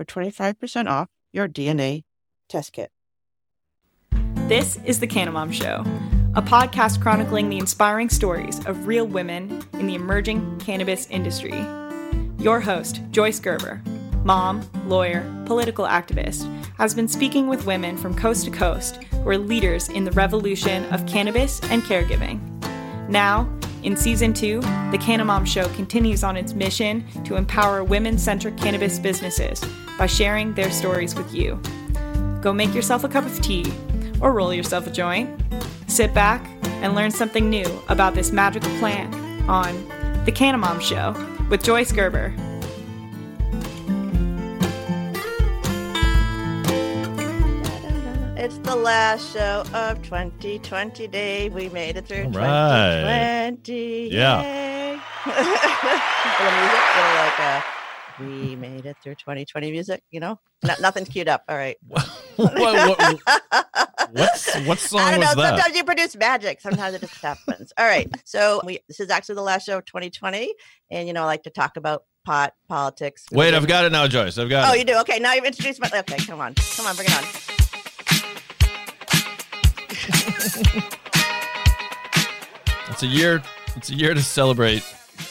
for 25% off your DNA test kit. This is The Canamom Show, a podcast chronicling the inspiring stories of real women in the emerging cannabis industry. Your host, Joyce Gerber, mom, lawyer, political activist, has been speaking with women from coast to coast who are leaders in the revolution of cannabis and caregiving. Now, in season two, The Canamom Show continues on its mission to empower women centric cannabis businesses by sharing their stories with you. Go make yourself a cup of tea or roll yourself a joint. Sit back and learn something new about this magical plant on The Canamom Show with Joyce Gerber. It's the last show of 2020 Dave. We made it through All right. 2020. Yeah. Little music, little like uh, we made it through 2020 music, you know? No, nothing's queued up. All right. what, what, what's, what song I don't know. was that? Sometimes you produce magic. Sometimes it just happens. All right. So we this is actually the last show of 2020. And you know, I like to talk about pot, politics. Wait. I've got it now, Joyce. I've got Oh, it. you do? Okay, now you've introduced my okay, come on. Come on, bring it on. It's a year. It's a year to celebrate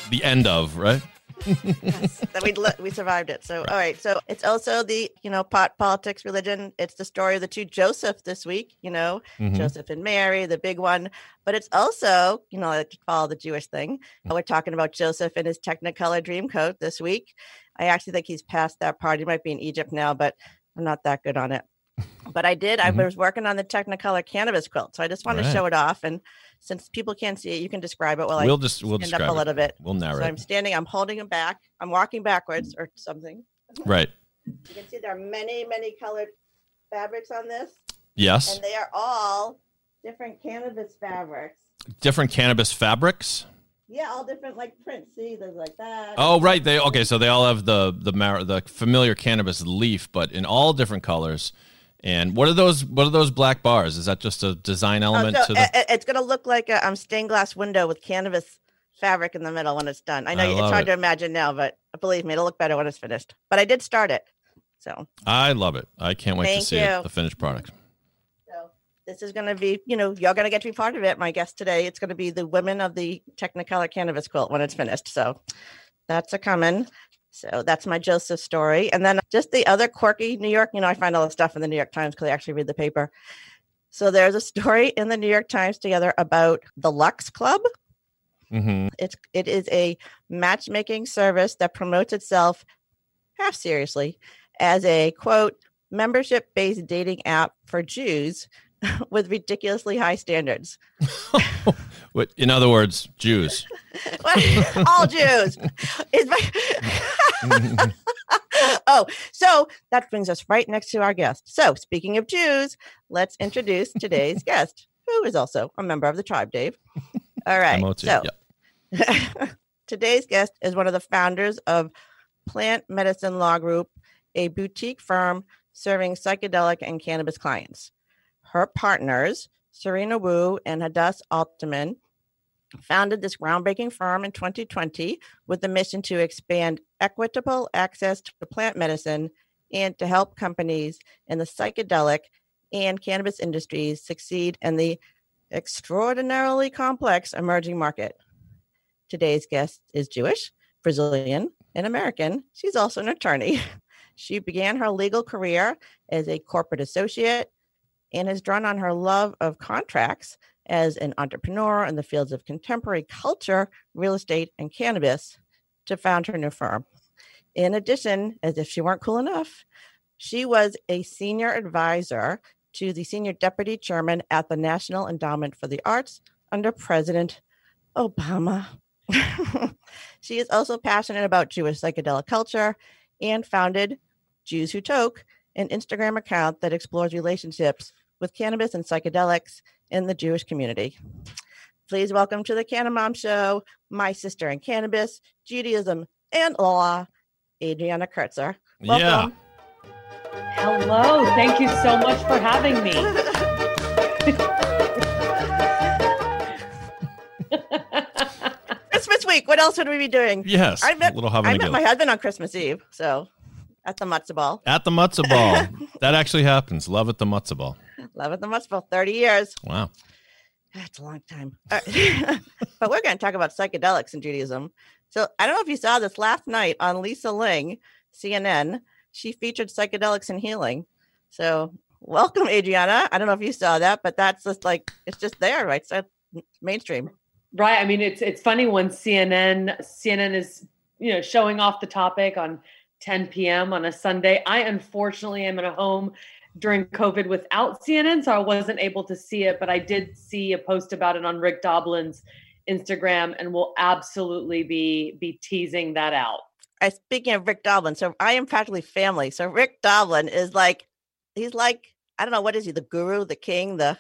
the end of, right? yes, that we we survived it. So all right, so it's also the you know pot politics religion. It's the story of the two Joseph this week. You know Mhm. Joseph and Mary, the big one. But it's also you know to follow the Jewish thing. We're talking about Joseph and his Technicolor Dreamcoat this week. I actually think he's past that part. He might be in Egypt now, but I'm not that good on it. But I did. I Mhm. was working on the Technicolor cannabis quilt, so I just want to show it off. And since people can't see it, you can describe it while we'll I just we'll stand describe up a it. little bit. We'll So I'm standing, I'm holding him back. I'm walking backwards or something. Right. You can see there are many, many colored fabrics on this, Yes. and they are all different cannabis fabrics. Different cannabis fabrics. Yeah, all different like prints. See, there's like that. Oh, right. They okay. So they all have the the mar- the familiar cannabis leaf, but in all different colors. And what are those? What are those black bars? Is that just a design Oh, element so to the? it- it- it's gonna look like a um, stained glass window with canvas fabric in the middle when it's done. I know I it's hard it. to imagine now, but believe me, it'll look better when it's finished. But I did start it, so I love it. I can't wait to see it, the finished product. So this is going to be, you know, you're going to get to be part of it. My guest today, it's going to be the women of the Technicolor Cannabis Quilt when it's finished. So that's a coming. So that's my Joseph story. And then just the other quirky New York, you know, I find all the stuff in the New York Times because I actually read the paper. So there's a story in the New York Times together about the Lox Club. hmm It's it is a matchmaking service that promotes itself half seriously as a quote membership based dating app for Jews with ridiculously high standards. What, in other words, Jews. All Jews. My oh, so that brings us right next to our guest. So, speaking of Jews, let's introduce today's guest, who is also a member of the tribe, Dave. All right. So, Yep. Today's guest is one of the founders of Plant Medicine Law Group, a boutique firm serving psychedelic and cannabis clients. Her partners, Serena Wu and Hadas Alterman, founded this groundbreaking firm in 2020 with the mission to expand equitable access to plant medicine and to help companies in the psychedelic and cannabis industries succeed in the extraordinarily complex emerging market. Today's guest is Jewish, Brazilian, and American. She's also an attorney. She began her legal career as a corporate associate and has drawn on her love of contracts as an entrepreneur in the fields of contemporary culture, real estate, and cannabis to found her new firm. In addition, as if she weren't cool enough, she was a senior advisor to the senior deputy chairman at the National Endowment for the Arts under President Obama. she is also passionate about Jewish psychedelic culture and founded Jews Who Toke, an Instagram account that explores relationships with cannabis and psychedelics in the Jewish community. Please welcome to the Canna Mom Show, my sister in cannabis, Judaism, and law, Adriana Kertzer. Welcome. Yeah. Hello. Thank you so much for having me. Christmas week. What else would we be doing? Yes. I met, little I met my husband on Christmas Eve. So at the matzo ball. At the matzo ball. that actually happens. Love at the matzo ball. Love at the matzo 30 years. Wow. That's a long time. Uh, but we're going to talk about psychedelics in Judaism. So I don't know if you saw this last night on Lisa Ling, CNN. She featured psychedelics and healing. So welcome, Adriana. I don't know if you saw that, but that's just like it's just there, right? So mainstream. Right. I mean, it's it's funny when CNN CNN is you know showing off the topic on 10 p.m. on a Sunday. I unfortunately am at a home during COVID without CNN, so I wasn't able to see it, but I did see a post about it on Rick Doblin's Instagram, and we'll absolutely be be teasing that out. I speaking of Rick Doblin, so I am practically family. So Rick Doblin is like he's like I don't know what is he the guru, the king, the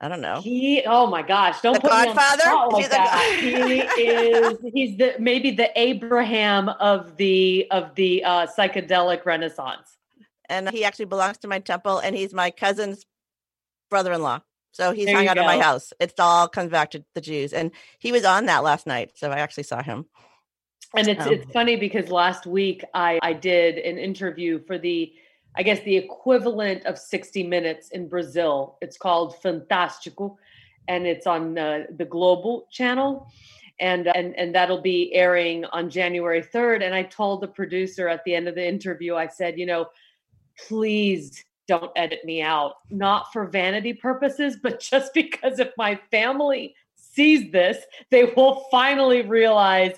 I don't know. He, oh my gosh, don't the put Godfather? me on the like that. he is, he's the maybe the Abraham of the of the uh, psychedelic renaissance. And he actually belongs to my temple, and he's my cousin's brother-in-law. So he's There hung out at my house. It's all comes back to the Jews, and he was on that last night, so I actually saw him. And it's Um, it's funny because last week I I did an interview for the I guess the equivalent of 60 minutes in Brazil. It's called Fantástico and it's on uh, the Globo channel and and and that'll be airing on January 3rd and I told the producer at the end of the interview I said, you know, please don't edit me out, not for vanity purposes, but just because if my family sees this, they will finally realize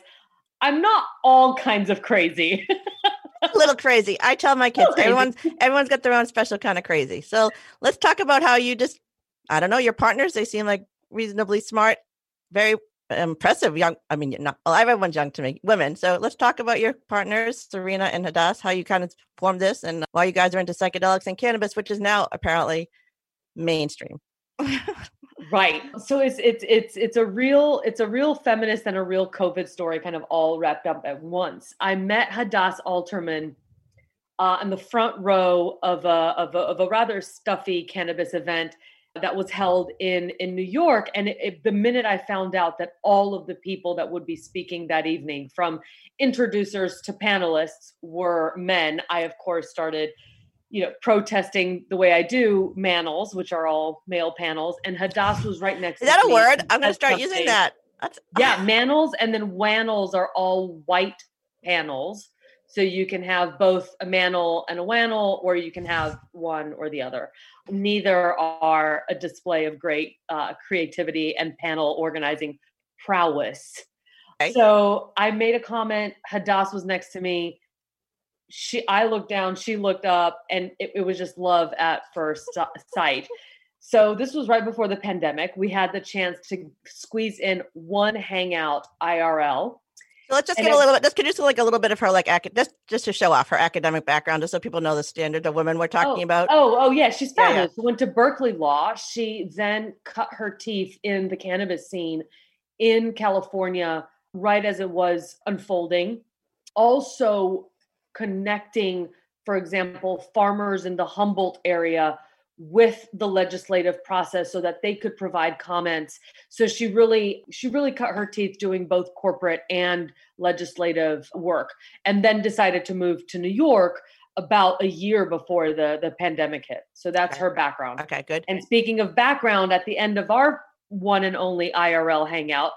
I'm not all kinds of crazy. a little crazy. I tell my kids, everyone's everyone's got their own special kind of crazy. So let's talk about how you just, I don't know, your partners. They seem like reasonably smart, very impressive young. I mean, not well, everyone's young to me, women. So let's talk about your partners, Serena and Hadas, how you kind of formed this, and why you guys are into psychedelics and cannabis, which is now apparently mainstream. right. So it's it's it's it's a real it's a real feminist and a real COVID story, kind of all wrapped up at once. I met Hadas Alterman uh, in the front row of a, of a of a rather stuffy cannabis event that was held in in New York. And it, it- the minute I found out that all of the people that would be speaking that evening, from introducers to panelists, were men, I of course started you know, protesting the way I do manels, which are all male panels, and Hadas was right next. To me. Is that a word? I'm going to start using that. That's Yeah, manels, and then wannels are all white panels. So you can have both a manel and a wannel, or you can have one or the other. Neither are a display of great uh, creativity and panel organizing prowess. Okay. So I made a comment. Hadas was next to me. She, I looked down. She looked up, and it, it was just love at first sight. So this was right before the pandemic. We had the chance to squeeze in one hangout IRL. So let's just And give a little bit. Let's produce like a little bit of her like just just to show off her academic background, just so people know the standard of women we're talking oh, about. Oh, oh yeah, she's Yeah, yeah. fabulous. Went to Berkeley Law. She then cut her teeth in the cannabis scene in California right as it was unfolding. Also connecting, for example, farmers in the Humboldt area with the legislative process so that they could provide comments so she really she really cut her teeth doing both corporate and legislative work and then decided to move to new york about a year before the the pandemic hit so that's Okay. her background Okay, good. and speaking of background at the end of our one and only irl hangout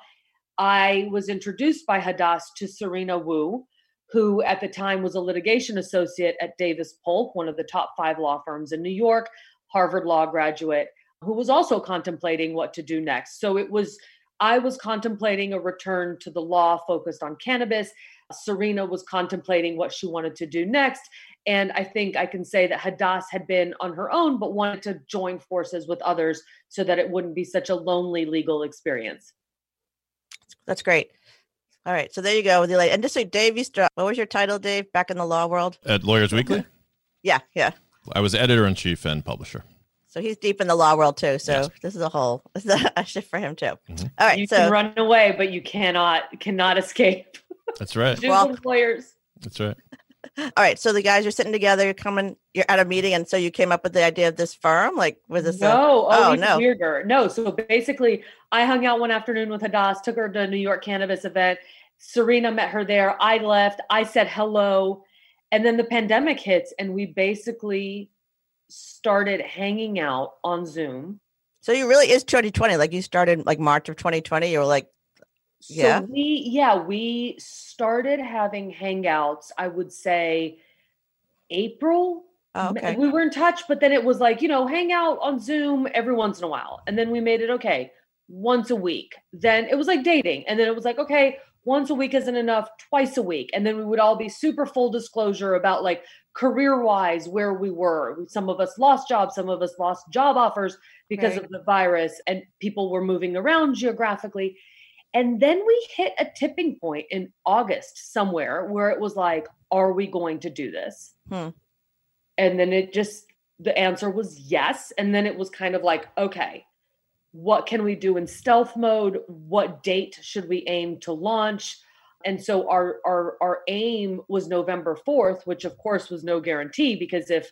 i was introduced by hadas to serena wu who at the time was a litigation associate at davis polk one of the top five law firms in new york Harvard Law graduate who was also contemplating what to do next. So it was, I was contemplating a return to the law focused on cannabis. Serena was contemplating what she wanted to do next. And I think I can say that Hadas had been on her own, but wanted to join forces with others so that it wouldn't be such a lonely legal experience. That's great. All right, so there you go with the lady. And just so Dave used to, what was your title, Dave, back in the law world? At Lawyers mm-hmm. Weekly, Yeah, yeah. I was editor in chief and publisher. So he's deep in the law world too. So Yes. this is a whole this is a, a shift for him too. Mhm. All right, you so can run away, but you cannot cannot escape. That's right. Do Well- lawyers. That's right. all right, so the guys are sitting together, you're coming, you're at a meeting, and so you came up with the idea of this firm. Like, was this? a- No, oh, oh, no. weirder. No, so basically, I hung out one afternoon with Hadas, took her to a New York cannabis event. Serena met her there. I left. I said hello, and then the pandemic hits, and we basically started hanging out on Zoom. so you really is 2020. Like you started like March of 2020. You were like, So Yeah. we, yeah, we started having hangouts. I would say April oh, okay, We were in touch, but then it was like, you know, hang out on Zoom every once in a while. And then we made it okay, once a week. Then it was like dating. And then it was like, okay, once a week isn't enough, twice a week. And then we would all be super full disclosure about like career wise where we were. Some of us lost jobs, some of us lost job offers because Right. of the virus, and people were moving around geographically. And then we hit a tipping point in August somewhere where it was like, are we going to do this? Hmm. And then it just, the answer was yes. And then it was kind of like, okay, what can we do in stealth mode? What date should we aim to launch? And so our our our aim was November 4th, which of course was no guarantee because if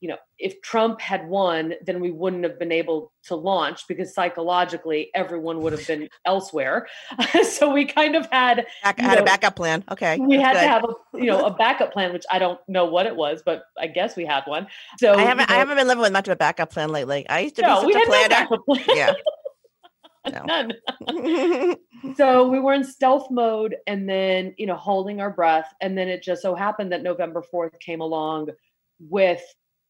you know, if Trump had won, then we wouldn't have been able to launch because psychologically everyone would have been elsewhere. so we kind of had Back, had a backup plan. Okay, we had good. to have a you know a backup plan, which I don't know what it was, but I guess we had one. So I haven't you I haven't been living with much of a backup plan lately. I used to no, be we such a had no backup plan. Yeah. No. None. so we were in stealth mode and then you know holding our breath and then it just so happened that november 4th came along with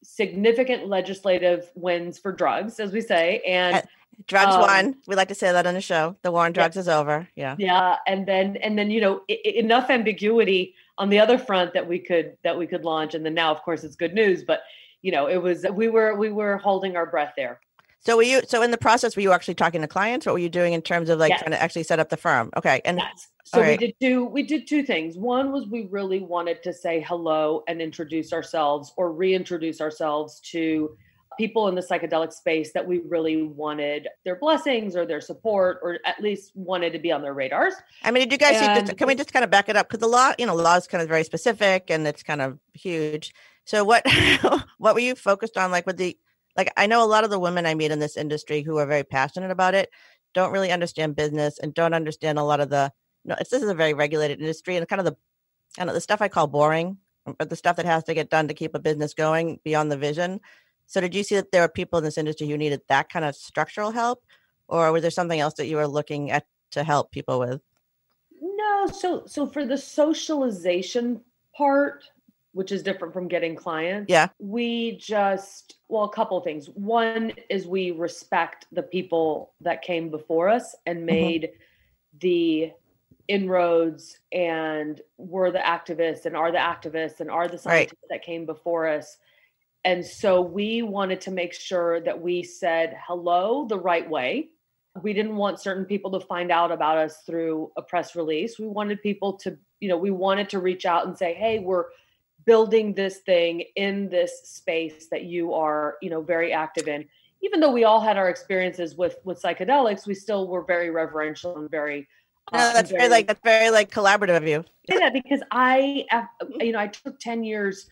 significant legislative wins for drugs as we say and Uh, drugs Um, won. We like to say that on the show. The war on Yeah. drugs is over. Yeah. yeah and then and then you know I- enough ambiguity on the other front that we could that we could launch and then now of course it's good news but you know it was we were we were holding our breath there So were you so in the process were you actually talking to clients? What were you doing in terms of like Yes. trying to actually set up the firm? Okay. And Yes. So all we right. did two we did two things. One was we really wanted to say hello and introduce ourselves or reintroduce ourselves to people in the psychedelic space that we really wanted their blessings or their support or at least wanted to be on their radars. I mean, did you guys see, can we just kind of back it up? Because the law, you know, law is kind of very specific and it's kind of huge. So what, what were you focused on? Like with the, like, I know a lot of the women I meet in this industry who are very passionate about it, don't really understand business and don't understand a lot of the, no, it's, this is a very regulated industry and kind of the, kind of the stuff I call boring, um, but the stuff that has to get done to keep a business going beyond the vision. So did you see that there are people in this industry who needed that kind of structural help? Or was there something else that you were looking at to help people with? No, so so for the socialization part, which is different from getting clients. Yeah. We just well, a couple of things. One is we respect the people that came before us and mm-hmm. made the inroads and were the activists and are the activists and are the scientists that came before us. And so we wanted to make sure that we said hello the right way. We didn't want certain people to find out about us through a press release. We wanted people to, you know, we wanted to reach out and say, hey, we're building this thing in this space that you are, you know, very active in. Even though we all had our experiences with with psychedelics, we still were very reverential and very No, uh, that's very like that's very like collaborative of you. that because I, you know, I took 10 years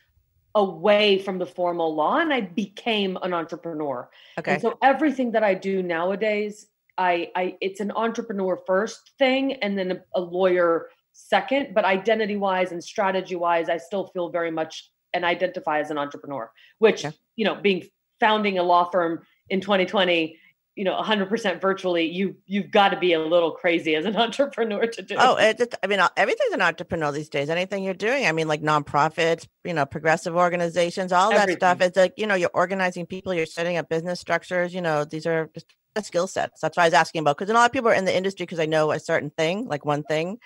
away from the formal law and I became an entrepreneur. Okay. And so everything that I do nowadays, I, I it's an entrepreneur first thing and then a, a lawyer second, but identity wise and strategy wise, I still feel very much and identify as an entrepreneur, which, you know, being founding a law firm in 2020, you know, 100% virtually, you you've got to be a little crazy as an entrepreneur to do. Oh, it, I mean, uh, everything's an entrepreneur these days. Anything you're doing, I mean, like nonprofits, you know, progressive organizations, all that stuff. It's like you know, you're organizing people, you're setting up business structures. You know, these are just skill sets. That's why I was asking about because a lot of people are in the industry because they know a certain thing, like one thing,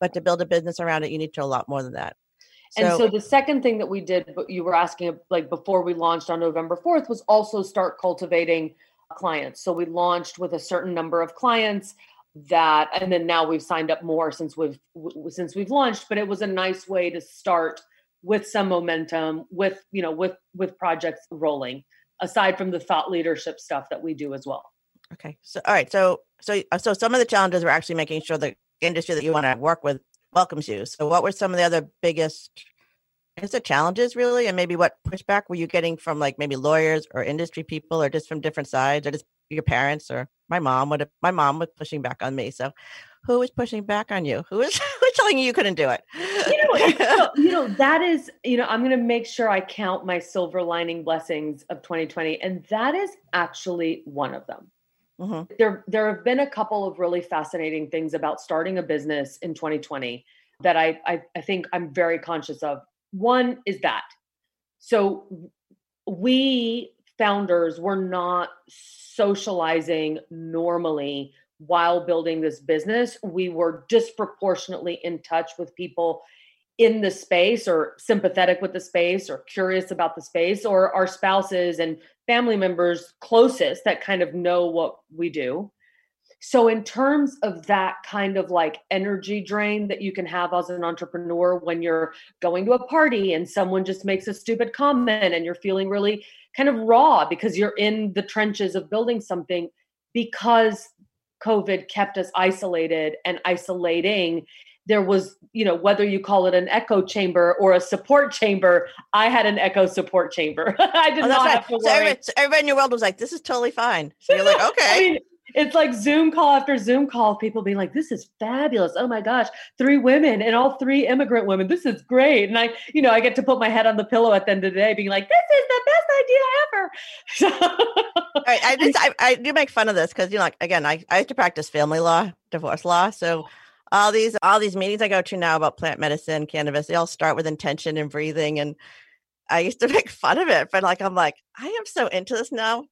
but to build a business around it, you need to a lot more than that. And so the second thing that we did, but you were asking like before we launched on November 4th, was also start cultivating clients. So we launched with a certain number of clients that, and then now we've signed up more since we've w- since we've launched. But it was a nice way to start with some momentum, with you know, with with projects rolling. Aside from the thought leadership stuff that we do as well. Okay. So all right. So so so some of the challenges were actually making sure the industry that you want to work with welcomes you. So what were some of the other biggest is it challenges really? And maybe what pushback were you getting from like maybe lawyers or industry people or just from different sides or just your parents or my mom would my mom was pushing back on me. So who was pushing back on you? Who was telling you you couldn't do it? you know, so- you know that is you know i'm going to make sure i count my silver lining blessings of 2020 and that is actually one of them Mhm. there there have been a couple of really fascinating things about starting a business in 2020 that I, I i think i'm very conscious of. One is that. So we founders were not socializing normally while building this business. We were disproportionately in touch with people in the space or sympathetic with the space or curious about the space or our spouses and family members closest that kind of know what we do. So, in terms of that kind of like energy drain that you can have as an entrepreneur when you're going to a party and someone just makes a stupid comment and you're feeling really kind of raw because you're in the trenches of building something because COVID kept us isolated and isolating there was you know whether you call it an echo chamber or a support chamber i had an echo support chamber i did Oh, not right. have to So worry everybody, so everybody in your world was like, "This is totally fine." So you're like, "Okay." I mean, it's like zoom call after zoom call people being like this is fabulous oh my gosh three women and all three immigrant women this is great and i you know i get to put my head on the pillow at the end of the day being like this is the best idea ever All right, I just I, I do make fun of this because you know, like again, I, I used to practice family law, divorce law. So all these all these meetings I go to now about plant medicine, cannabis, they all start with intention and breathing. And I used to make fun of it, but like I'm like, I am so into this now.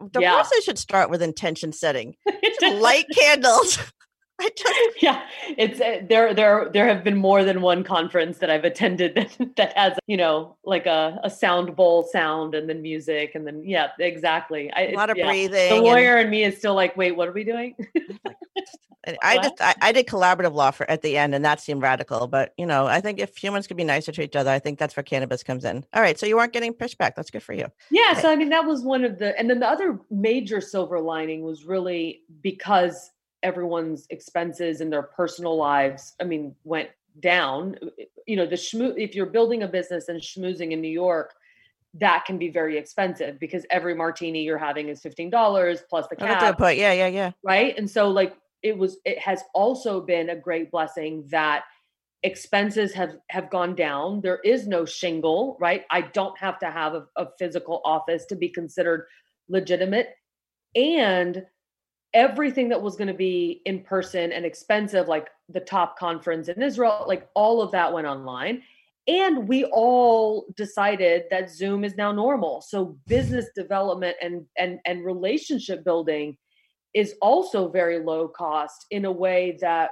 Yeah. Divorces should start with intention setting. Light candles. I just yeah it's uh, there there there have been more than one conference that i've attended that, that has you know like a, a sound bowl sound and then music and then yeah exactly I, a lot of yeah. breathing. the lawyer and me is still like wait what are we doing And I What? just I, I did collaborative law for at the end, and that seemed radical. But you know, I think if humans could be nicer to each other, I think that's where cannabis comes in. All right, so you weren't getting pushback. That's good for you. Yeah, Right. so I mean that was one of the and then the other major silver lining was really because everyone's expenses in their personal lives, I mean, went down. Uh, uh, you know, the schmoo if you're building a business and schmoozing in New York, that can be very expensive because every martini you're having is $15 plus the Oh, that's a cab, good point. Yeah, yeah, yeah. right? And so like it was it has also been a great blessing that expenses have have gone down. There is no shingle right? I don't have to have a, a physical office to be considered legitimate. And everything that was going to be in person and expensive like the top conference in israel like all of that went online. And we all decided that zoom is now normal. So business development and and and relationship building is also very low cost in a way that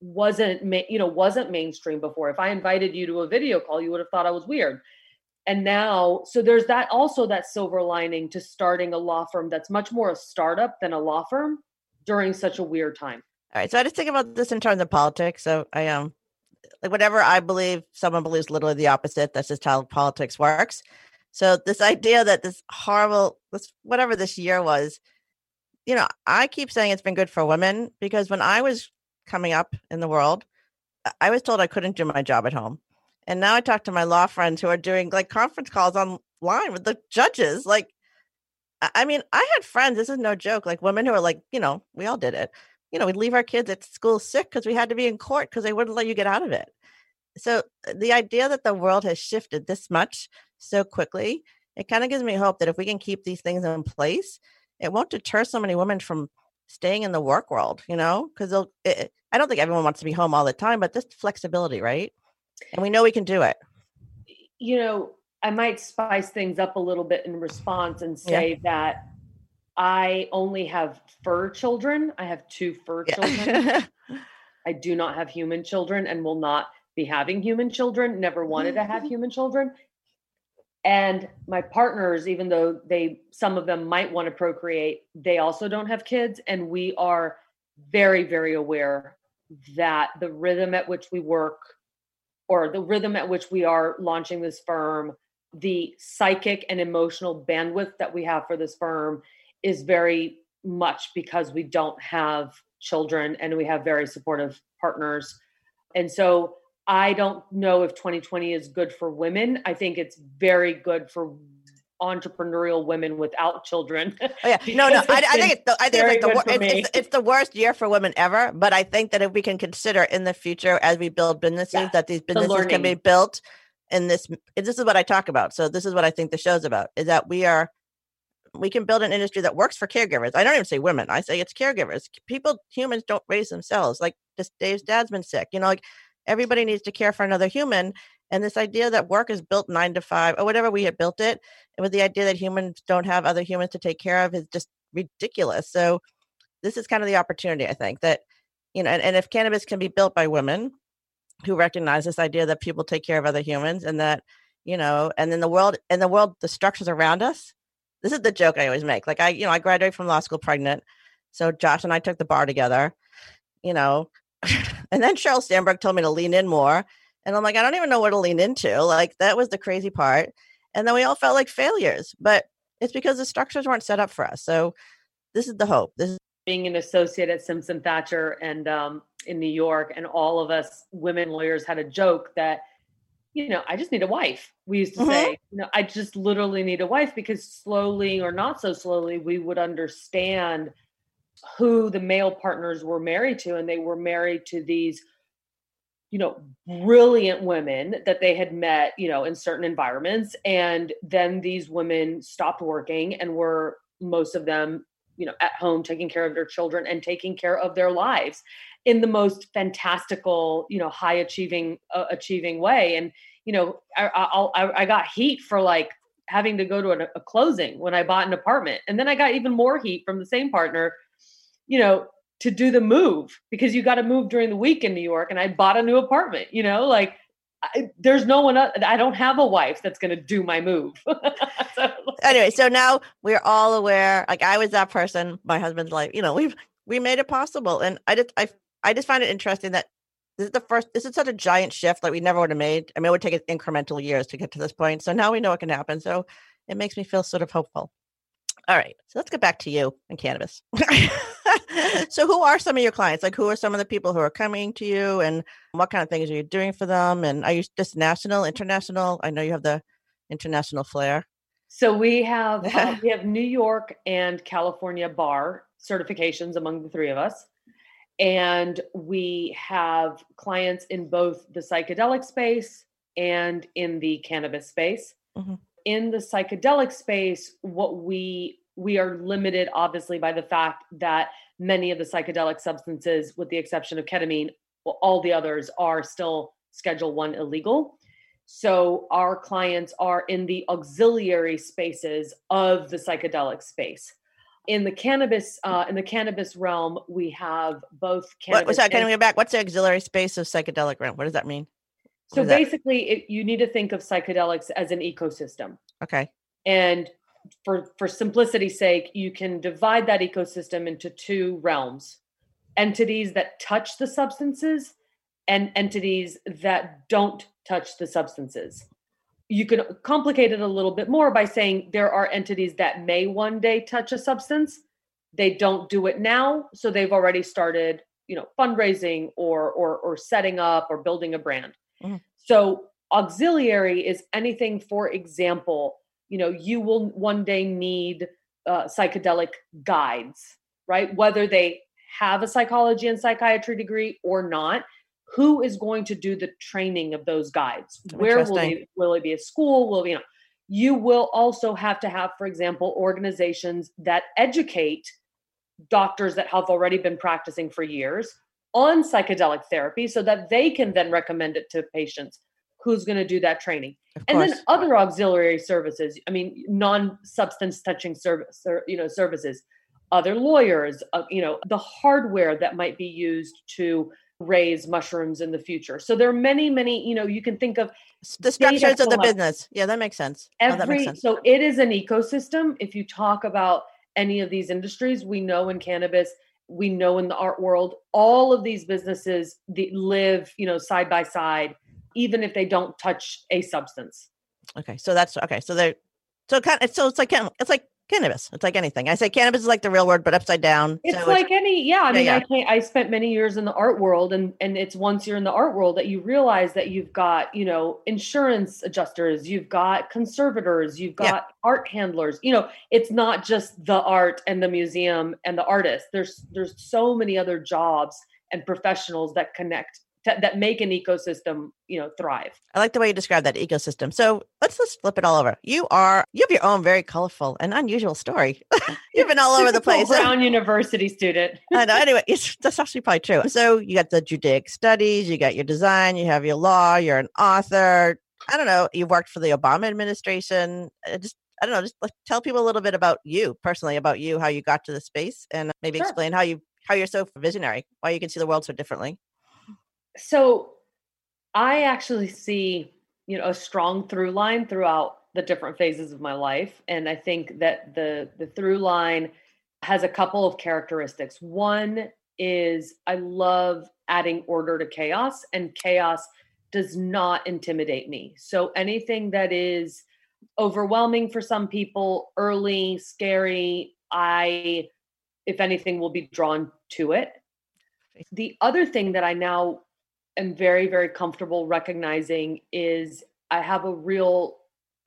wasn't you know wasn't mainstream before if i invited you to a video call you would have thought i was weird and now so there's that also that silver lining to starting a law firm that's much more a startup than a law firm during such a weird time All right, so I just think about this in terms of politics. So I um, like whatever I believe, someone believes literally the opposite. That's just how politics works. So this idea that this horrible, this whatever this year was, you know, I keep saying it's been good for women because when I was coming up in the world, I- was told I couldn't do my job at home. And now I talk to my law friends who are doing like conference calls online with the judges. Like, I mean, I had friends, this is no joke, like women who are like, you know, we all did it. You know, we'd leave our kids at school sick because we had to be in court because they wouldn't let you get out of it. So uh, the idea that the world has shifted this much so quickly, it kind of gives me hope that if we can keep these things in place, it won't deter so many women from staying in the work world, you know, because eh, I don't think everyone wants to be home all the time, but this flexibility, right? And we know we can do it. You know, I might spice things up a little bit in response and say yeah. that I only have fur children. I have two fur yeah. children. I do not have human children and will not be having human children, never wanted to have human children. And my partners, even though they, some of them might want to procreate, they also don't have kids. And we are very, very aware that the rhythm at which we work or the rhythm at which we are launching this firm, the psychic and emotional bandwidth that we have for this firm is very much because we don't have children and we have very supportive partners. And so I don't know if 2020 is good for women. I think it's very good for entrepreneurial women without children. Oh, yeah, no, no, I, I, think it's the, I think it's, like the, it's, it's, it's, the worst year for women ever. But I think that if we can consider in the future as we build businesses yeah. that these businesses can be built in this, this is what I talk about. So this is what I think the show's about: is that we are we can build an industry that works for caregivers. I don't even say women. I say it's caregivers. People, humans don't raise themselves. Like this Dave's dad's been sick. You know, like everybody needs to care for another human. And this idea that work is built nine to five or whatever we had built it, with the idea that humans don't have other humans to take care of is just ridiculous. So this is kind of the opportunity, I think, that, you know, and, and if cannabis can be built by women who recognize this idea that people take care of other humans and that, you know, and then the world and the world, the structures around us. This is the joke I always make. Like I, you know, I graduated from law school pregnant. So Josh and I took the bar together, you know, and then Sheryl Sandberg told me to lean in more. And I'm like, I don't even know what to lean into. Like, that was the crazy part. And then we all felt like failures, but it's because the structures weren't set up for us. So this is the hope. This is being an associate at Simpson Thacher and um, in New York, and all of us women lawyers had a joke that, you know, I just need a wife. We used to mm-hmm. say, you know, I just literally need a wife because slowly or not so slowly, we would understand who the male partners were married to and they were married to these you know brilliant women that they had met you know in certain environments and then these women stopped working and were most of them you know at home taking care of their children and taking care of their lives in the most fantastical you know high achieving uh, achieving way. And you know I, I, I got heat for like having to go to a, a closing when i bought an apartment and then i got even more heat from the same partner you know, to do the move because you got to move during the week in New York. And I bought a new apartment, you know, like I, there's no one, I don't have a wife that's going to do my move. so, anyway, so now we're all aware, like I was that person, my husband's like, you know, we've, we made it possible. And I just, I, I just find it interesting that this is the first, this is such a giant shift like we never would have made. I mean, it would take incremental years to get to this point. So now we know it can happen. So it makes me feel sort of hopeful. All right. So let's get back to you and cannabis. so who are some of your clients? Like who are some of the people who are coming to you and what kind of things are you doing for them? And are you just national, international? I know you have the international flair. So we have uh, we have New York and California bar certifications among the three of us. And we have clients in both the psychedelic space and in the cannabis space. Mm-hmm in the psychedelic space, what we we are limited obviously by the fact that many of the psychedelic substances, with the exception of ketamine, well, all the others are still Schedule One illegal. So our clients are in the auxiliary spaces of the psychedelic space. In the cannabis, uh, in the cannabis realm, we have both cannabis. What, sorry, can we go back? What's the auxiliary space of psychedelic realm? What does that mean? So basically, it, you need to think of psychedelics as an ecosystem. Okay. And for for simplicity's sake, you can divide that ecosystem into two realms: entities that touch the substances and entities that don't touch the substances. You can complicate it a little bit more by saying there are entities that may one day touch a substance. They don't do it now, so they've already started, you know, fundraising or or or setting up or building a brand. Mm-hmm. So auxiliary is anything, for example, you know, you will one day need uh, psychedelic guides, right? Whether they have a psychology and psychiatry degree or not, who is going to do the training of those guides? Where will they will it be a school? Will you know? You will also have to have, for example, organizations that educate doctors that have already been practicing for years on psychedelic therapy so that they can then recommend it to patients who's going to do that training. And then other auxiliary services i mean non-substance touching service or you know services. Other lawyers uh, you know the hardware that might be used to raise mushrooms in the future. So there are many many you know you can think of the structures of the business. Yeah that makes sense. Every oh, makes sense. so it is an ecosystem. If you talk about any of these industries we know in cannabis we know in the art world all of these businesses that live you know side by side even if they don't touch a substance okay so that's okay so they're so kind of so it's like it's like cannabis. It's like anything. I say cannabis is like the real word, but upside down. It's so like it's, any, yeah. I yeah, mean, yeah. I can't, I spent many years in the art world, and and it's once you're in the art world that you realize that you've got, you know, insurance adjusters, you've got conservators, you've got yeah. art handlers. You know, it's not just the art and the museum and the artist. There's there's so many other jobs and professionals that connect to, that make an ecosystem you know thrive. I like the way you describe that ecosystem. So let's just flip it all over. You are you have your own very colorful and unusual story. You've been all over the place. Brown university student. I know. Anyway it's that's actually probably true. So you got the judaic studies you got your design you have your law you're an author. I don't know you've worked for the obama administration. Uh, just I don't know, just like, tell people a little bit about you personally, about you, how you got to the space, and maybe sure. explain how you how you're so visionary, why you can see the world so differently so I actually see, you know, a strong through line throughout the different phases of my life. And I think that the the through line has a couple of characteristics. One is I love adding order to chaos, and chaos does not intimidate me. So anything that is overwhelming for some people, early, scary, I, if anything, will be drawn to it. The other thing that I now am very, very comfortable recognizing is I have a real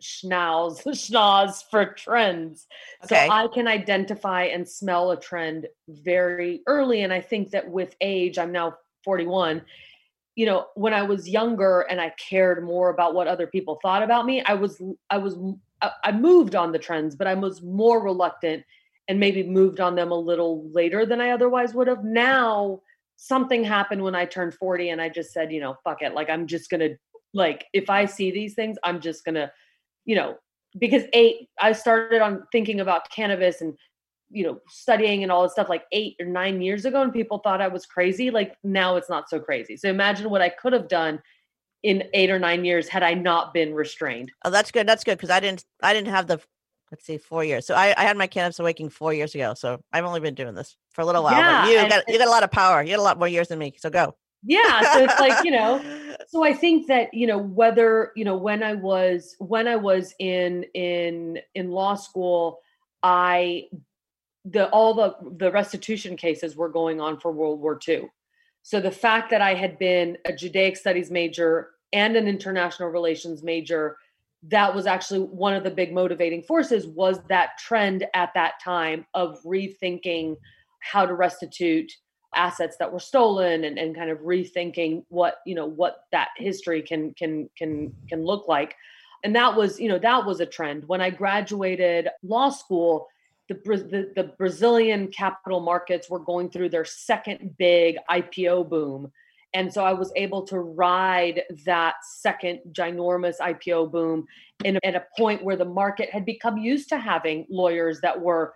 schnauz, schnoz for trends. Okay. So I can identify and smell a trend very early. And I think that with age, I'm now 41. You know, when I was younger and I cared more about what other people thought about me, I was, I was, I moved on the trends, but I was more reluctant and maybe moved on them a little later than I otherwise would have. Now, something happened when I turned 40 and I just said, you know, fuck it. Like, I'm just going to, like, if I see these things, I'm just going to, you know, because eight, I started on thinking about cannabis and, you know, studying and all this stuff like eight or nine years ago, and people thought I was crazy. Like, now it's not so crazy. So imagine what I could have done in eight or nine years had I not been restrained. Oh, that's good. That's good because I didn't I didn't have the let's see, four years. So I, I had my cannabis awakening four years ago. So I've only been doing this for a little while. Yeah, you got you got a lot of power. You got a lot more years than me. So go. Yeah. So it's like, you know, so I think that, you know, whether, you know, when I was when I was in in in law school, I the all the the restitution cases were going on for World War II. So the fact that I had been a Judaic studies major and an international relations major that was actually one of the big motivating forces was that trend at that time of rethinking how to restitute assets that were stolen and, and kind of rethinking what you know what that history can can can can look like. And that was you know that was a trend. When i graduated law school the, the, the brazilian capital markets were going through their second big ipo boom and so I was able to ride that second ginormous IPO boom in, at a point where the market had become used to having lawyers that were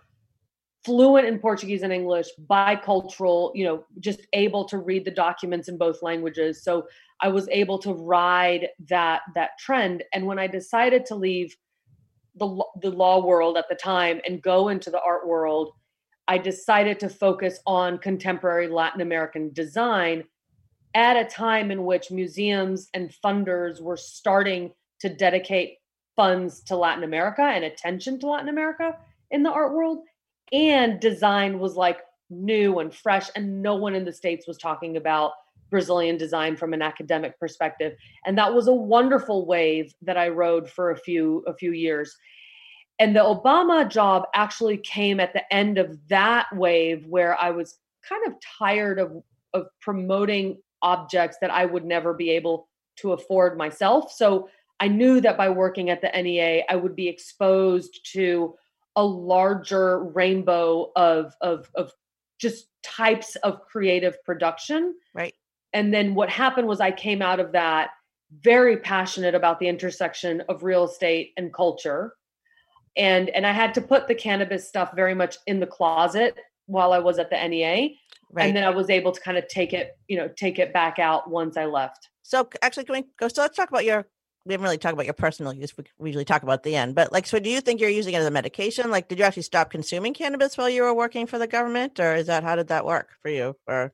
fluent in Portuguese and English, bicultural, you know, just able to read the documents in both languages. So I was able to ride that that trend. And when I decided to leave the the law world at the time and go into the art world, I decided to focus on contemporary Latin American design at a time in which museums and funders were starting to dedicate funds to Latin America and attention to Latin America in the art world. And design was like new and fresh, and no one in the States was talking about Brazilian design from an academic perspective. And that was a wonderful wave that I rode for a few a few years. And the Obama job actually came at the end of that wave where I was kind of tired of of promoting objects that I would never be able to afford myself. So I knew that by working at the NEA, I would be exposed to a larger rainbow of of of just types of creative production. Right. And then what happened was I came out of that very passionate about the intersection of real estate and culture. And and I had to put the cannabis stuff very much in the closet while I was at the NEA. Right. And then I was able to kind of take it, you know, take it back out once I left. So actually, can we go? So let's talk about your. We haven't really talked about your personal use. We usually talk about the end, but like, so do you think you're using it as a medication? Like, did you actually stop consuming cannabis while you were working for the government, or is that how did that work for you? Or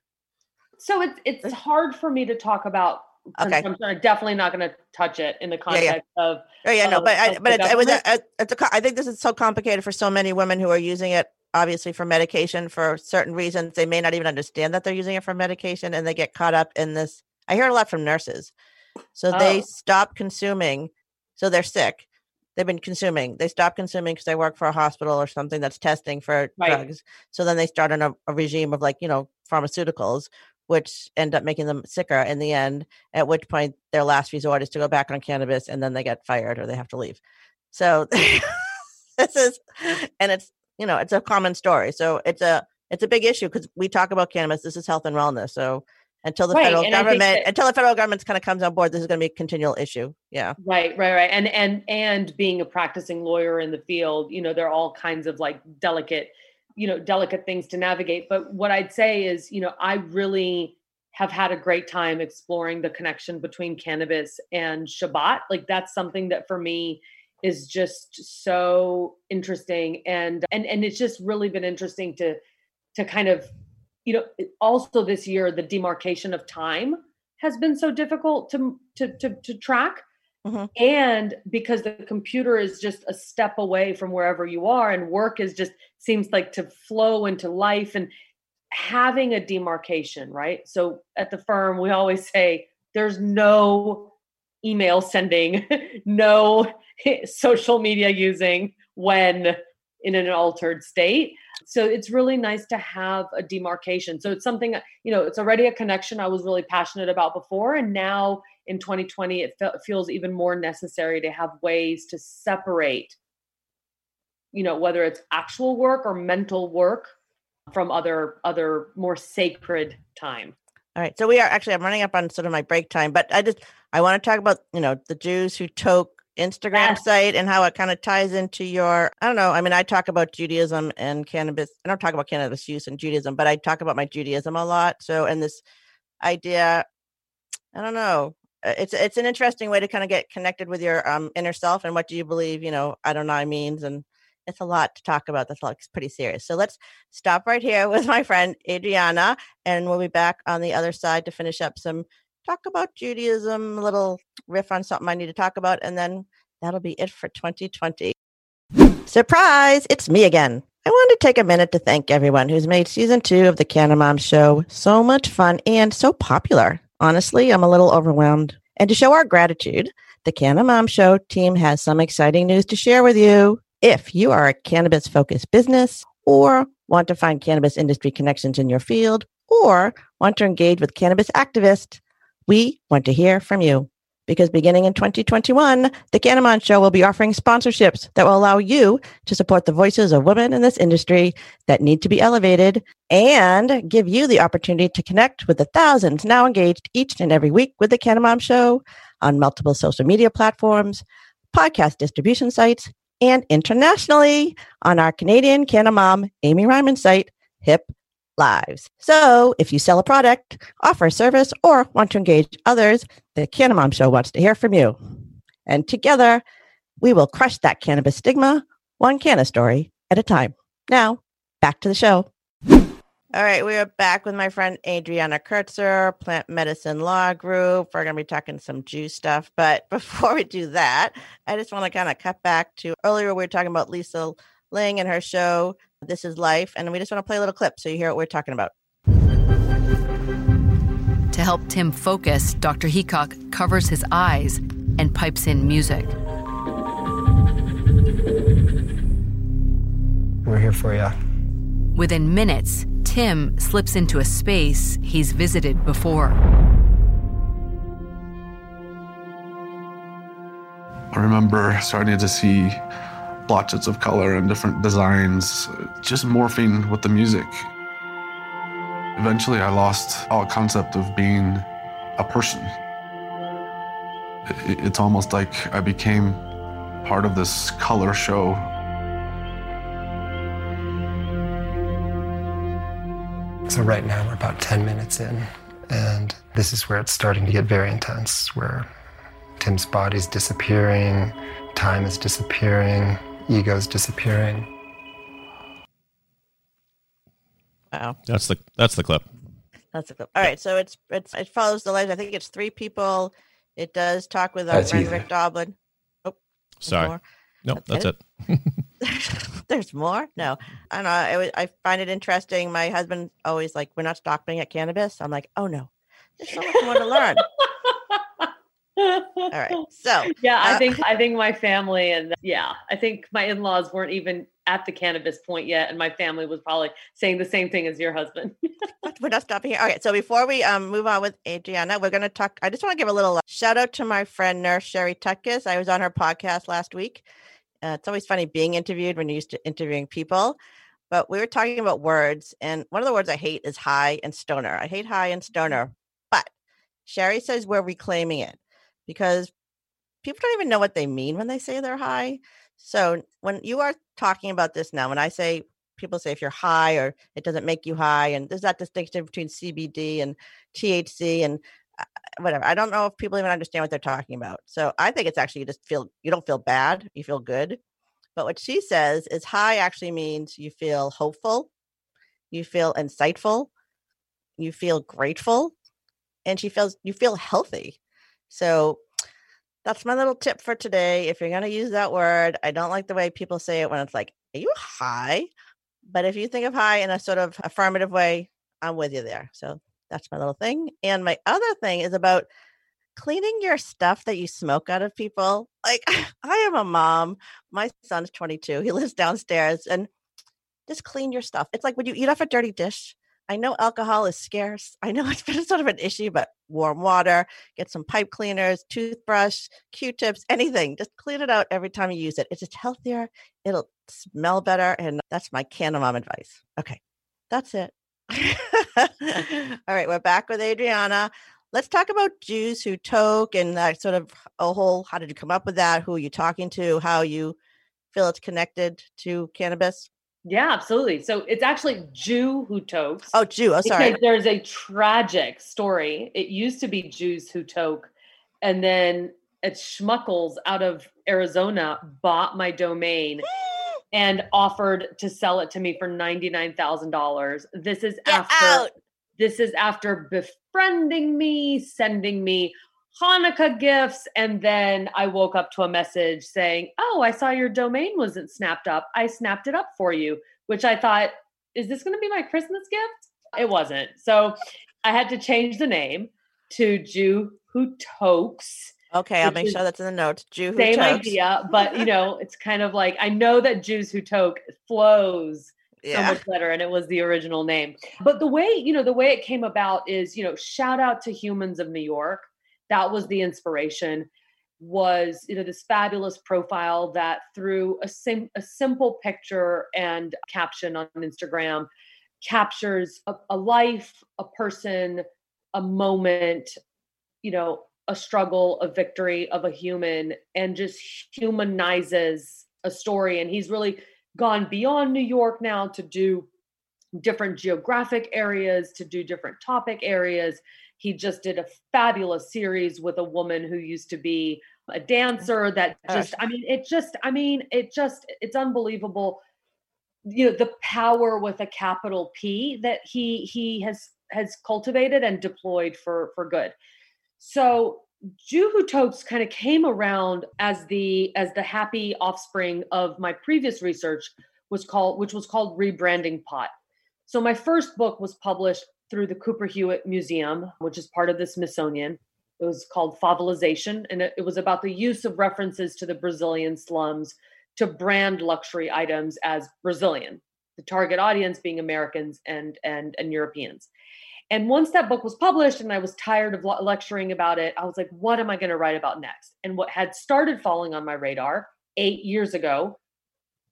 so it's it's hard for me to talk about Okay. I'm definitely not going to touch it in the context yeah, yeah. of. Oh yeah, no, but I, but it's, it was a, it's a, I think this is so complicated for so many women who are using it obviously for medication for certain reasons. They may not even understand that they're using it for medication, and they get caught up in this. I hear a lot from nurses, so oh. they stop consuming, so they're sick. They've been consuming. They stop consuming because they work for a hospital or something that's testing for right. drugs. So then they start on a, a regime of like you know pharmaceuticals which end up making them sicker in the end, at which point their last resort is to go back on cannabis and then they get fired or they have to leave. So this is and it's you know, it's a common story. So it's a it's a big issue because we talk about cannabis. This is health and wellness. So until the right. federal and government that, until the federal government kind of comes on board, this is going to be a continual issue. Yeah. Right, right, right. And and and being a practicing lawyer in the field, you know, there are all kinds of like delicate you know delicate things to navigate but what i'd say is you know i really have had a great time exploring the connection between cannabis and shabbat like that's something that for me is just so interesting and and and it's just really been interesting to to kind of you know also this year the demarcation of time has been so difficult to to to, to track Mm-hmm. And because the computer is just a step away from wherever you are, and work is just seems like to flow into life and having a demarcation, right? So at the firm, we always say there's no email sending, no social media using when in an altered state. So it's really nice to have a demarcation. So it's something, you know, it's already a connection I was really passionate about before. And now in 2020 it fe- feels even more necessary to have ways to separate you know whether it's actual work or mental work from other other more sacred time all right so we are actually i'm running up on sort of my break time but i just i want to talk about you know the jews who toke instagram yes. site and how it kind of ties into your i don't know i mean i talk about judaism and cannabis i don't talk about cannabis use and judaism but i talk about my judaism a lot so and this idea i don't know uh, it's it's an interesting way to kind of get connected with your um, inner self and what do you believe you know I don't Adonai means and it's a lot to talk about that's like pretty serious so let's stop right here with my friend Adriana and we'll be back on the other side to finish up some talk about Judaism a little riff on something I need to talk about and then that'll be it for 2020 surprise it's me again I want to take a minute to thank everyone who's made season two of the Canna Mom Show so much fun and so popular. Honestly, I'm a little overwhelmed. And to show our gratitude, the Canna Mom Show team has some exciting news to share with you. If you are a cannabis focused business or want to find cannabis industry connections in your field or want to engage with cannabis activists, we want to hear from you. Because beginning in 2021, the Canna Mom Show will be offering sponsorships that will allow you to support the voices of women in this industry that need to be elevated and give you the opportunity to connect with the thousands now engaged each and every week with the Canna Mom Show on multiple social media platforms, podcast distribution sites, and internationally on our Canadian Canna Mom Amy Ryman site, Hip lives. So if you sell a product, offer a service, or want to engage others, the Canna Mom Show wants to hear from you. And together, we will crush that cannabis stigma, one canna story at a time. Now, back to the show. All right, we are back with my friend Adriana Kertzer, Plant Medicine Law Group. We're going to be talking some juice stuff. But before we do that, I just want to kind of cut back to earlier we were talking about Lisa Ling and her show this is Life. And we just want to play a little clip so you hear what we're talking about. To help Tim focus, Dr. Heacock covers his eyes and pipes in music. We're here for you. Within minutes, Tim slips into a space he's visited before. I remember starting to see blotches of color and different designs, just morphing with the music. Eventually, I lost all concept of being a person. It's almost like I became part of this color show. So, right now, we're about 10 minutes in, and this is where it's starting to get very intense, where Tim's body's disappearing, time is disappearing, ego's disappearing. Wow. That's the that's the clip. That's the clip. All right, so it's it's it follows the lives. I think it's three people. It does talk with our That's friend easy. Rick Doblin. Oh, Sorry. more. Nope, That's that's it? it. there's more. No, I don't know. I, I find it interesting. My husband always like, we're not stopping at cannabis. I'm like, oh no, there's so much more to learn. All right, so yeah, I Uh, think I think my family and yeah, I think my in-laws weren't even at the cannabis point yet, and my family was probably saying the same thing as your husband. We're not stopping here. Okay, so before we um move on with Adriana, we're gonna talk. I just want to give a little uh, shout out to my friend Nurse Sherry Tutkus. I was on her podcast last week. Uh, it's always funny being interviewed when you're used to interviewing people. But we were talking about words, and one of the words I hate is high and stoner. I hate high and stoner, but Sherry says we're reclaiming it because people don't even know what they mean when they say they're high. So when you are talking about this now, when I say people say if you're high or it doesn't make you high, and there's that distinction between CBD and THC and uh, whatever. I don't know if people even understand what they're talking about. So I think it's actually you just feel you don't feel bad, you feel good. But what she says is high actually means you feel hopeful, you feel insightful, you feel grateful, and she feels you feel healthy. So that's my little tip for today. If you're going to use that word, I don't like the way people say it when it's like, are you high? But if you think of high in a sort of affirmative way, I'm with you there. So that's my little thing. And my other thing is about cleaning your stuff that you smoke out of people. Like I am a mom. My son's 22. He lives downstairs and just clean your stuff. It's like when you eat off a dirty dish. I know alcohol is scarce. I know it's been sort of an issue, but warm water, get some pipe cleaners, toothbrush, Q-tips, anything. Just clean it out every time you use it. It's just healthier. It'll smell better. And that's my Canna Mom advice. Okay. That's it. All right. We're back with Adriana. Let's talk about Jews who toke and that sort of a whole how did you come up with that? Who are you talking to? How you feel it's connected to cannabis? Yeah, absolutely. So it's actually Jew who tokes. Oh, Jew. Oh, sorry. Because there's a tragic story. It used to be Jews who toke, and then it's Schmuckles out of Arizona bought my domain and offered to sell it to me for ninety nine thousand dollars. This is Get after out. this is after befriending me, sending me Hanukkah gifts, and then I woke up to a message saying, "Oh, I saw your domain wasn't snapped up. I snapped it up for you." Which I thought, is this going to be my Christmas gift? It wasn't. So I had to change the name to Jew Who Tokes. Okay, I'll make sure that's in the notes. Jew who Same tokes. idea, but you know, it's kind of like I know that Jews Who Toke flows so much better and it was the original name but the way you know the way it came about is you know shout out to humans of new york that was the inspiration was you know this fabulous profile that through a, sim- a simple picture and caption on instagram captures a, a life a person a moment you know a struggle a victory of a human and just humanizes a story and he's really gone beyond New York now to do different geographic areas, to do different topic areas. He just did a fabulous series with a woman who used to be a dancer that just, I mean, it just, I mean, it just, it's unbelievable. You know, the power with a capital P that he he has has cultivated and deployed for for good. So Jew Who Tokes kind of came around as the as the happy offspring of my previous research was called which was called rebranding pot. So my first book was published through the Cooper Hewitt Museum, which is part of the Smithsonian. It was called Favelization, and it, was about the use of references to the Brazilian slums to brand luxury items as Brazilian, the target audience being Americans and and and Europeans. And once that book was published and I was tired of lecturing about it, I was like, what am I going to write about next? And what had started falling on my radar eight years ago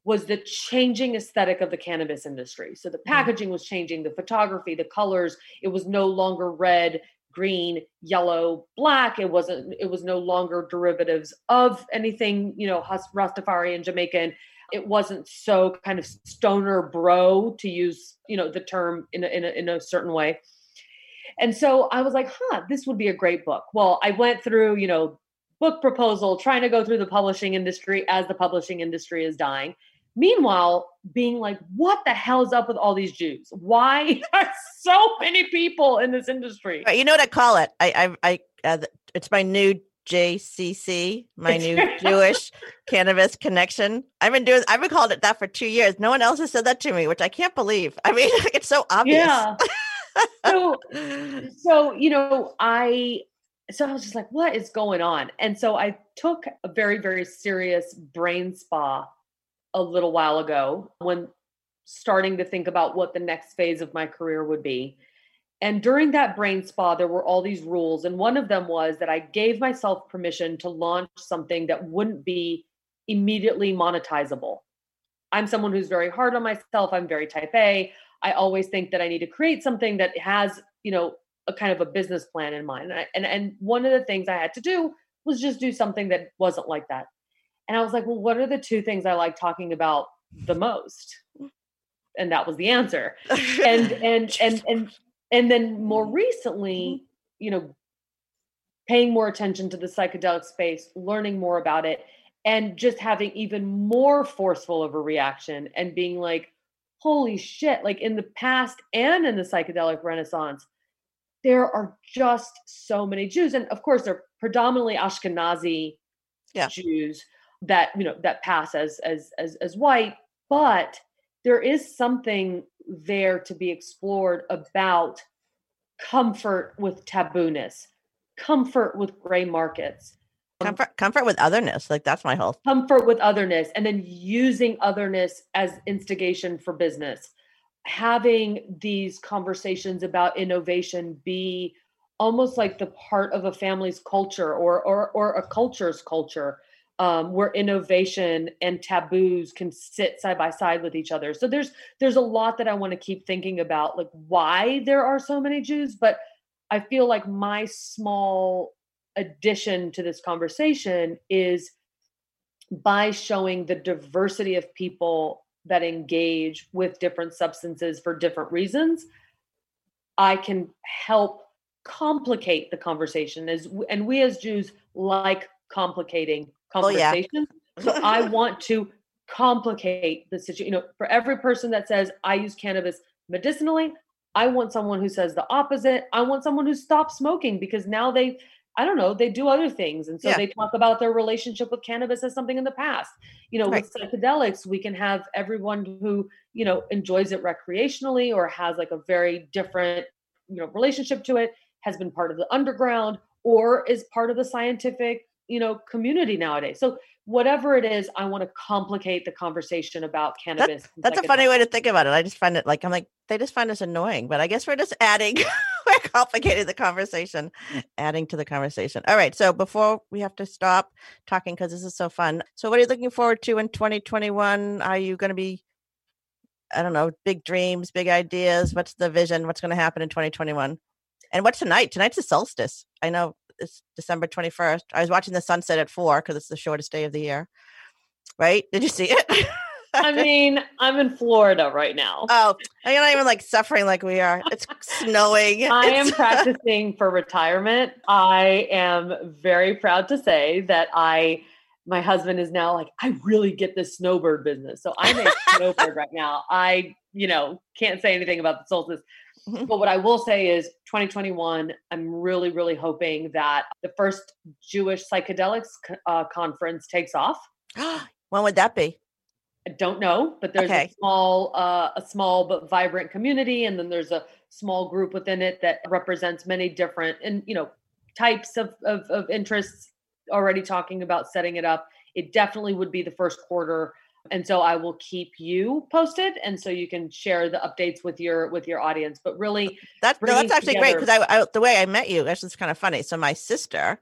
was the changing aesthetic of the cannabis industry. So the mm. packaging was changing, the photography, the colors. It was no longer red, green, yellow, black. It wasn't. It was no longer derivatives of anything. You know, Rastafari and Jamaican. It wasn't so kind of stoner bro to use. You know, the term in a, in a, in a certain way. And so I was like, huh, this would be a great book. Well, I went through, you know, book proposal, trying to go through the publishing industry as the publishing industry is dying. Meanwhile, being like, what the hell is up with all these Jews? Why are so many people in this industry? You know what I call it? I, I, I uh, it's my new JCC, my new Jewish cannabis connection. I've been doing, I've been called it that for two years. No one else has said that to me, which I can't believe. I mean, it's so obvious. Yeah. so, so you know, I so I was just like, what is going on? And so I took a very, very serious brain spa a little while ago when starting to think about what the next phase of my career would be. And during that brain spa, there were all these rules. And one of them was that I gave myself permission to launch something that wouldn't be immediately monetizable. I'm someone who's very hard on myself. I'm very type A. I always think that I need to create something that has, you know, a kind of a business plan in mind. And, I, and and one of the things I had to do was just do something that wasn't like that. And I was like, well, what are the two things I like talking about the most? And that was the answer. and and and and and then more mm-hmm. recently, you know, paying more attention to the psychedelic space, learning more about it, and just having even more forceful of a reaction and being like, holy shit, like in the past and in the psychedelic renaissance, there are just so many Jews. And of course, they're predominantly Ashkenazi yeah. Jews that you know that pass as as as as white but there is something there to be explored about comfort with tabooness comfort with gray markets. Um, comfort comfort with otherness like that's my whole comfort with otherness and then using otherness as instigation for business. Having these conversations about innovation be almost like the part of a family's culture or or or a culture's culture um, where innovation and taboos can sit side by side with each other. So there's there's a lot that I want to keep thinking about, like why there are so many Jews. But I feel like my small addition to this conversation is by showing the diversity of people that engage with different substances for different reasons. I can help complicate the conversation as and we as Jews like complicating conversation. Oh, yeah. so I want to complicate the situation. You know, for every person that says I use cannabis medicinally, I want someone who says the opposite. I want someone who stops smoking because now they, I don't know, they do other things. And so yeah. they talk about their relationship with cannabis as something in the past. You know, right. with psychedelics, we can have everyone who, you know, enjoys it recreationally or has like a very different, you know, relationship to it, has been part of the underground or is part of the scientific you know community nowadays. So whatever it is i want to complicate the conversation about cannabis that, that's a funny way to think about it. I just find it like i'm like they just find us annoying but i guess we're just adding we're complicating the conversation adding to the conversation. All right so before we have to stop talking because this is so fun so what are you looking forward to in 2021 are you going to be i don't know big dreams big ideas? What's the vision? What's going to happen in 2021 and what's tonight? Tonight's the solstice. I know it's December 21st. I was watching the sunset at four because it's the shortest day of the year. Right? Did you see it? I mean, I'm in Florida right now. Oh, you're not even like suffering like we are. It's snowing. I am practicing for retirement. I am very proud to say that I, my husband is now like, I really get this snowbird business. So I'm a snowbird right now. I, you know, can't say anything about the solstice. But what I will say is 2021, I'm really, really hoping that the first Jewish psychedelics uh, conference takes off. when would that be? I don't know, but there's Okay. a small, uh, a small but vibrant community, and then there's a small group within it that represents many different and you know types of, of of interests. Already talking about setting it up. It definitely would be the first quarter, and so I will keep you posted, and so you can share the updates with your with your audience. But really, That's no, that's actually great because I, I the way I met you, actually, it's kind of funny. So my sister,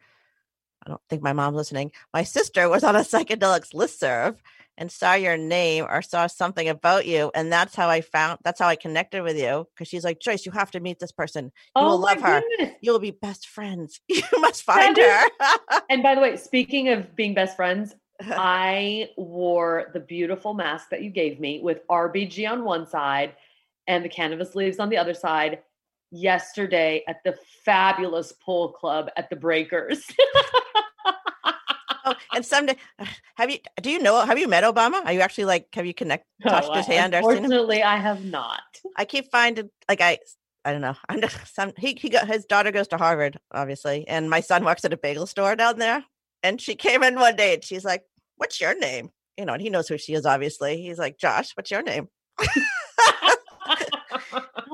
I don't think my mom's listening. My sister was on a psychedelics listserv and saw your name or saw something about you, and that's how I found. That's how I connected with you because she's like, Joyce, you have to meet this person. You oh will love her. goodness. You will be best friends. You must find is- her. And by the way, speaking of being best friends, I wore the beautiful mask that you gave me with RBG on one side and the cannabis leaves on the other side yesterday at the fabulous pool club at the Breakers. oh, and someday, have you? Do you know? Have you met Obama? Are you actually like? Have you connect touched Oh, his I- hand or seen him? Unfortunately, I have not. I keep finding like I I don't know. I'm just some he he got his daughter goes to Harvard, obviously, and my son works at a bagel store down there. And she came in one day and she's like, "What's your name?" You know, and he knows who she is. Obviously, he's like, "Josh, what's your name?" I'm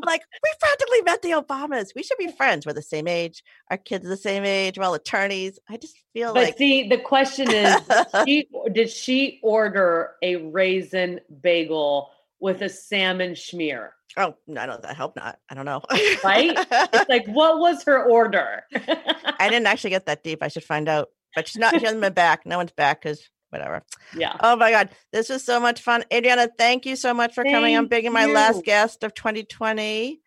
like, "We practically met the Obamas. We should be friends. We're the same age. Our kids are the same age. We're all attorneys." I just feel like But see, the question is, she, did she order a raisin bagel with a salmon schmear? oh no, I don't. I hope not. I don't know. Right? It's like, what was her order? I didn't actually get that deep. I should find out. But she's not. She hasn't been back. No one's back because whatever. yeah. Oh my God. This was so much fun. Adriana, thank you so much for coming on Thank being my last guest of 2020.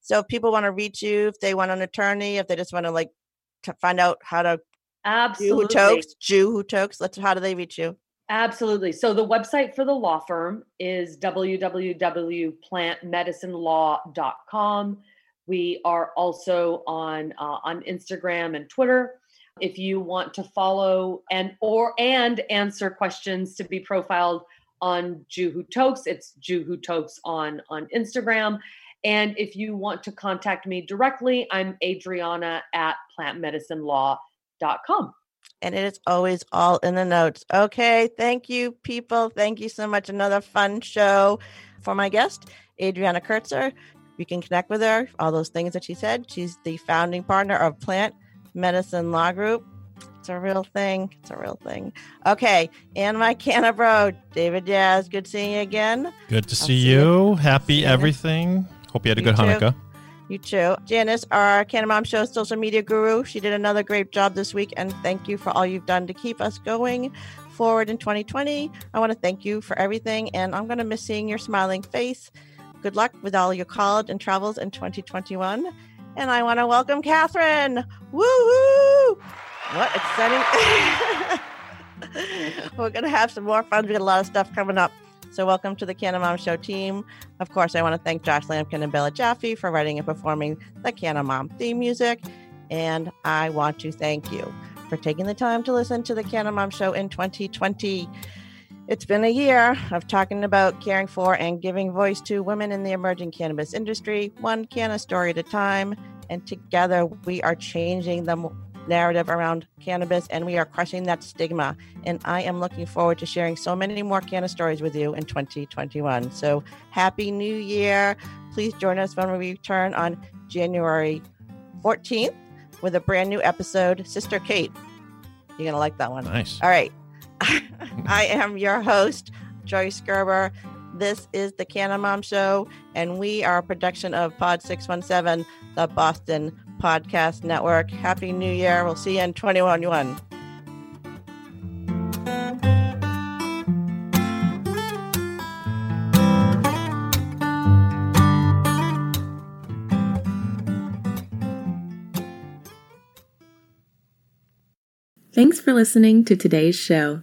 So if people want to reach you, if they want an attorney, if they just want to like to find out how to do who Absolutely. tokes, Jew who tokes, let's how do they reach you? Absolutely. So the website for the law firm is www.plantmedicinelaw.com. We are also on uh, on Instagram and Twitter. If you want to follow and or and answer questions to be profiled on Who Tokes, it's Who Tokes on on Instagram. And if you want to contact me directly, I'm Adriana at plantmedicinelaw.com. And it is always all in the notes. Okay. Thank you, people. Thank you so much. Another fun show for my guest, Adriana Kertzer. You can connect with her, all those things that she said. She's the founding partner of Plant Medicine Law Group. It's a real thing. It's a real thing. Okay. And my Canna bro, David Jazz. Good seeing you again. Good to I'll see you. you. Happy See you. everything. Hope you had a good too. Hanukkah. You too. Janice, our Canna Mom Show social media guru. She did another great job this week. And thank you for all you've done to keep us going forward in 2020. I want to thank you for everything. And I'm going to miss seeing your smiling face. Good luck with all your college and travels in 2021. And I want to welcome Catherine. Woo-hoo! What exciting. We're going to have some more fun. We got a lot of stuff coming up. So, welcome to the Canna Mom Show team. Of course, I want to thank Josh Lampkin and Bella Jaffe for writing and performing the Canna Mom theme music. And I want to thank you for taking the time to listen to the Canna Mom Show in 2020. It's been a year of talking about caring for and giving voice to women in the emerging cannabis industry, one canna story at a time. And together, we are changing the narrative around cannabis and we are crushing that stigma. And I am looking forward to sharing so many more canna stories with you in 2021. So, Happy New Year. Please join us when we return on January 14th with a brand new episode, Sister Kate. You're going to like that one. Nice. All right. I am your host, Joyce Gerber. This is the Canna Mom Show, and we are a production of Pod 617, the Boston Podcast Network. Happy New Year. We'll see you in 2021. Thanks for listening to today's show.